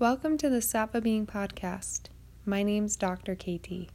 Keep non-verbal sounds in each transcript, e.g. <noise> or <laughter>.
Welcome to the Sattva Being Podcast. My name's Dr. KT.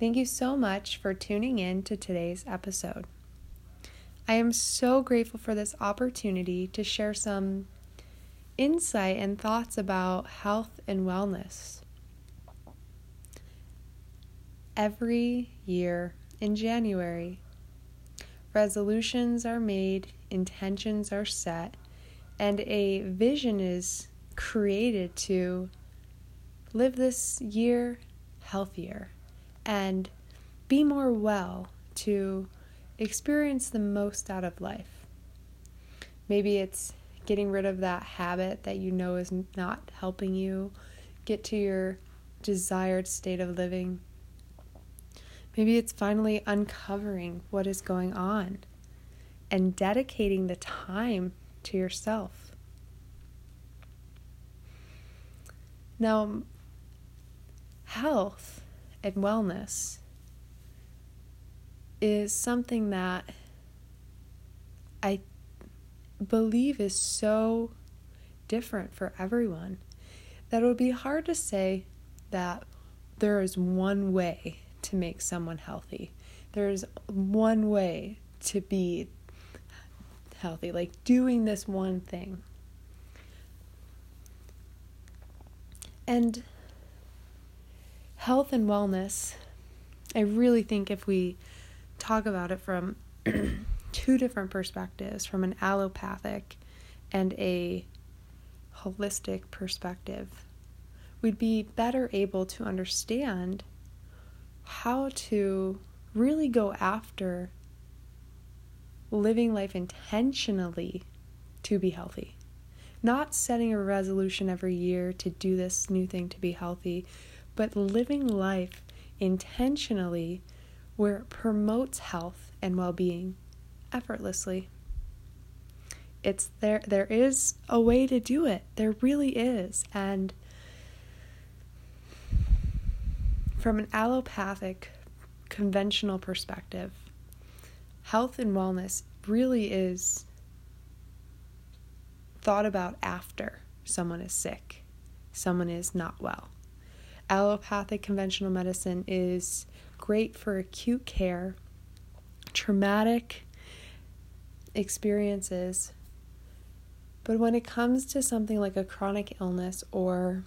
Thank you so much for tuning in to today's episode. I am so grateful for this opportunity to share some insight and thoughts about health and wellness. Every year in January, resolutions are made, intentions are set, and a vision is created to live this year healthier and be more well to experience the most out of life. Maybe it's getting rid of that habit that you know is not helping you get to your desired state of living. Maybe it's finally uncovering what is going on and dedicating the time to yourself. Now, um, health and wellness is something that I believe is so different for everyone that it would be hard to say that there is one way to make someone healthy. There's one way to be healthy, like doing this one thing. And health and wellness, I really think if we talk about it from <clears throat> two different perspectives from an allopathic and a holistic perspective, we'd be better able to understand how to really go after living life intentionally to be healthy. Not setting a resolution every year to do this new thing to be healthy, but living life intentionally where it promotes health and well-being effortlessly. It's there there is a way to do it. There really is. And from an allopathic conventional perspective, health and wellness really is thought about after someone is sick, someone is not well. Allopathic conventional medicine is great for acute care, traumatic experiences. But when it comes to something like a chronic illness or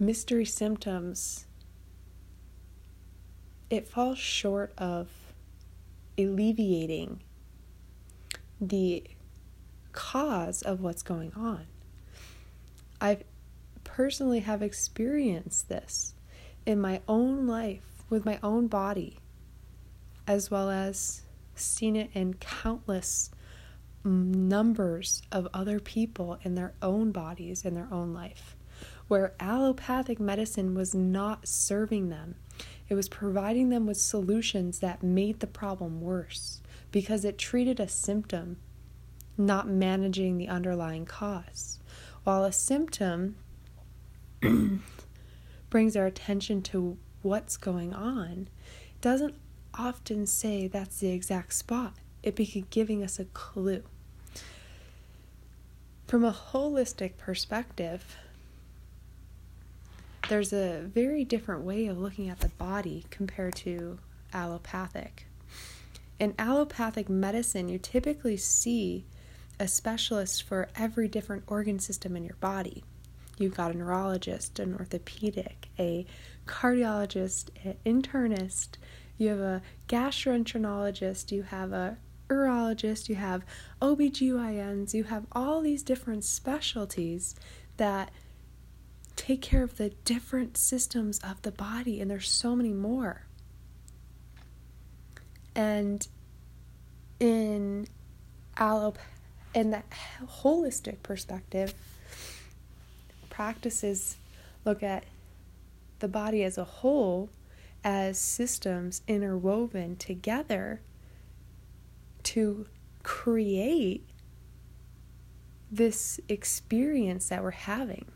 mystery symptoms, it falls short of alleviating the cause of what's going on. I personally have experienced this in my own life with my own body, as well as seen it in countless numbers of other people in their own bodies, in their own life, where allopathic medicine was not serving them. It was providing them with solutions that made the problem worse because it treated a symptom, not managing the underlying cause. While a symptom <clears throat> brings our attention to what's going on, doesn't often say that's the exact spot. It be giving us a clue. From a holistic perspective, there's a very different way of looking at the body compared to allopathic. In allopathic medicine, you typically see a specialist for every different organ system in your body. You've got a neurologist, an orthopedic, a cardiologist, an internist, you have a gastroenterologist, you have a urologist, you have OBGYNs, you have all these different specialties that take care of the different systems of the body, and there's so many more. And in allop in that holistic perspective, practices look at the body as a whole as systems interwoven together to create this experience that we're having.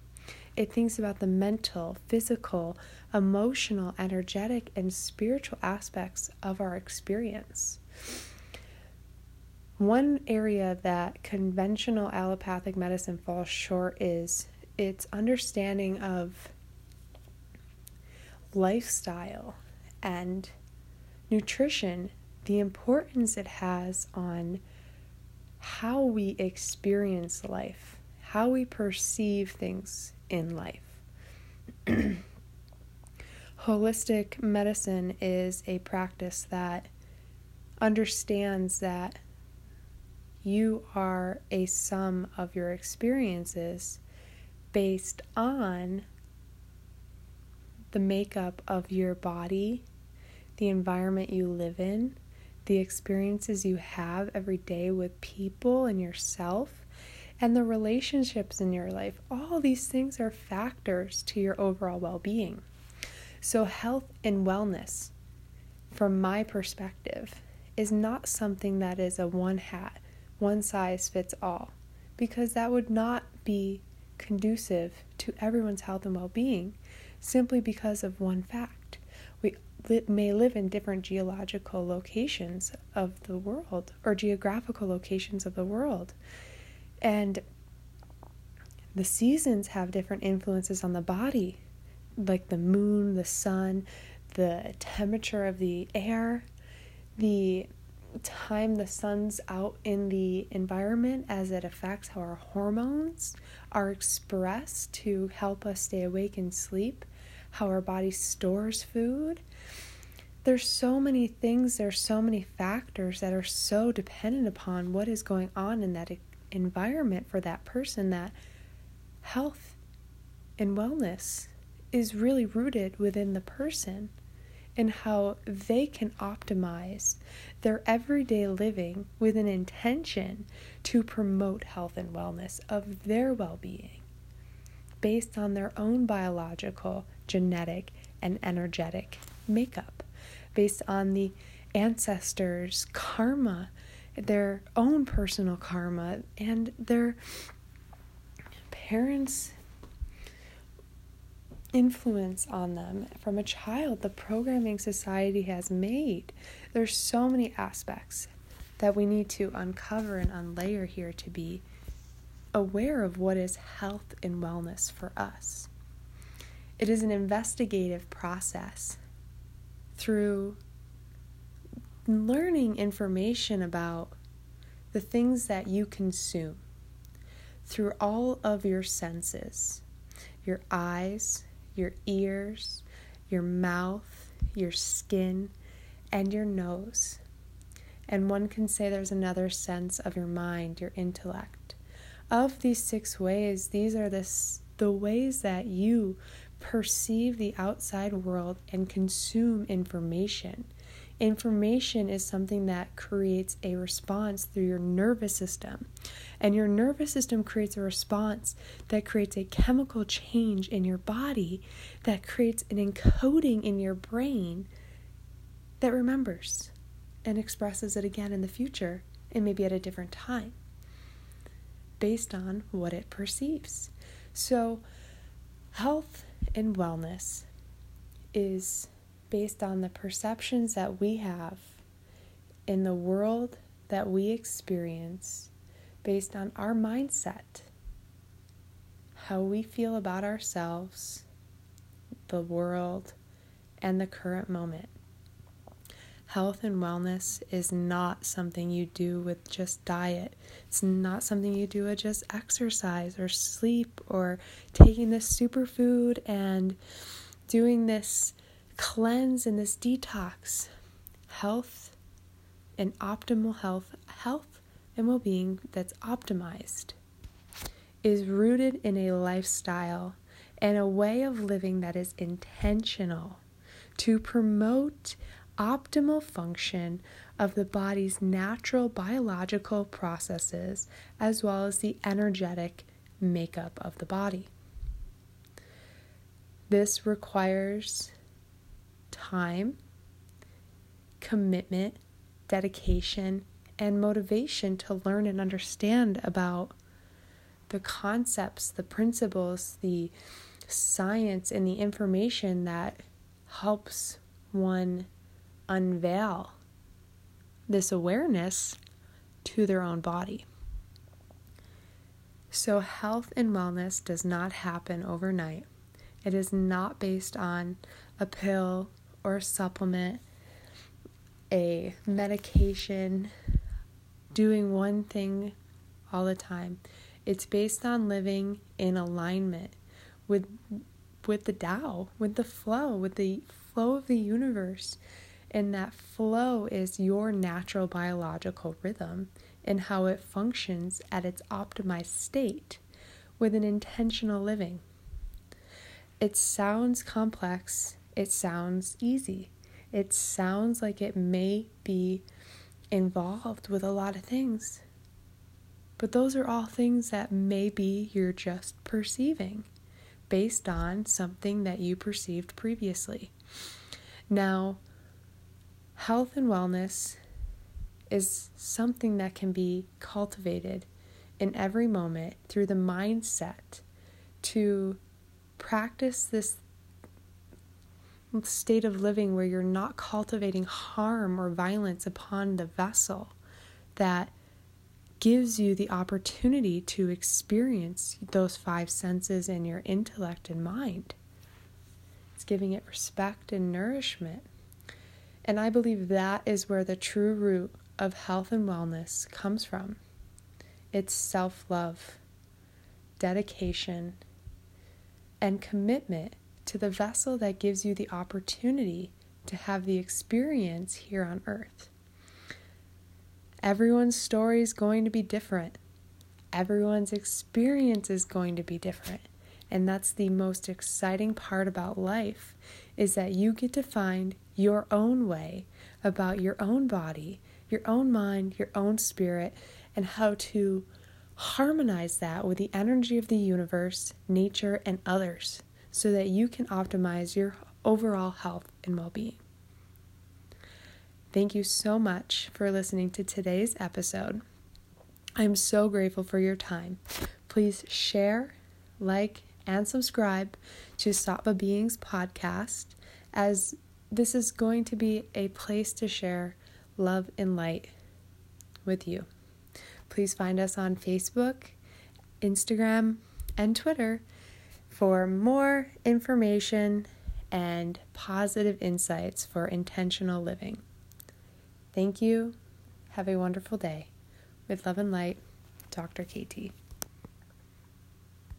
It thinks about the mental, physical, emotional, energetic, and spiritual aspects of our experience. One area that conventional allopathic medicine falls short is it's understanding of lifestyle and nutrition, the importance it has on how we experience life, how we perceive things in life. <clears throat> Holistic medicine is a practice that understands that you are a sum of your experiences based on the makeup of your body, the environment you live in, the experiences you have every day with people and yourself, and the relationships in your life. All these things are factors to your overall well being. So, health and wellness, from my perspective, is not something that is a one hat, one size fits all, because that would not be conducive to everyone's health and well being simply because of one fact. We li- may live in different geological locations of the world or geographical locations of the world. And the seasons have different influences on the body, like the moon, the sun, the temperature of the air, the time the sun's out in the environment as it affects how our hormones are expressed to help us stay awake and sleep, how our body stores food. There's so many things, there's so many factors that are so dependent upon what is going on in that environment for that person that health and wellness is really rooted within the person and how they can optimize their everyday living with an intention to promote health and wellness of their well being based on their own biological, genetic, and energetic makeup, based on the ancestors' karma, their own personal karma, and their parents' influence on them from a child, the programming society has made. There's so many aspects that we need to uncover and unlayer here to be aware of what is health and wellness for us. It is an investigative process through learning information about the things that you consume through all of your senses your eyes, your ears, your mouth, your skin, and your nose. And one can say there's another sense of your mind, your intellect. Of these six ways, these are the, the ways that you perceive the outside world and consume information. Information is something that creates a response through your nervous system. And your nervous system creates a response that creates a chemical change in your body that creates an encoding in your brain that remembers and expresses it again in the future and maybe at a different time based on what it perceives. So, health and wellness is based on the perceptions that we have in the world that we experience, based on our mindset, how we feel about ourselves, the world, and the current moment. Health and wellness is not something you do with just diet. It's not something you do with just exercise or sleep or taking this superfood and doing this cleanse and this detox, health and optimal health, health and well being that's optimized, is rooted in a lifestyle and a way of living that is intentional to promote optimal function of the body's natural biological processes as well as the energetic makeup of the body. This requires time, commitment, dedication, and motivation to learn and understand about the concepts, the principles, the science, and the information that helps one unveil this awareness to their own body. So, health and wellness does not happen overnight. It is not based on a pill or a supplement, a medication, doing one thing all the time. It's based on living in alignment with with the Tao, with the flow, with the flow of the universe. And that flow is your natural biological rhythm and how it functions at its optimized state with an intentional living. It sounds complex, it sounds easy, it sounds like it may be involved with a lot of things. But those are all things that maybe you're just perceiving based on something that you perceived previously. Now, health and wellness is something that can be cultivated in every moment through the mindset to practice this state of living where you're not cultivating harm or violence upon the vessel that gives you the opportunity to experience those five senses in your intellect and mind. It's giving it respect and nourishment. And I believe that is where the true root of health and wellness comes from. It's self love, dedication, and commitment to the vessel that gives you the opportunity to have the experience here on earth. Everyone's story is going to be different. Everyone's experience is going to be different. And that's the most exciting part about life is that you get to find your own way about your own body, your own mind, your own spirit, and how to harmonize that with the energy of the universe, nature, and others so that you can optimize your overall health and well being. Thank you so much for listening to today's episode. I'm so grateful for your time. Please share, like, and subscribe to Sattva Beings podcast, as this is going to be a place to share love and light with you. Please find us on Facebook, Instagram, and Twitter for more information and positive insights for intentional living. Thank you. Have a wonderful day. With love and light, Dr. KT.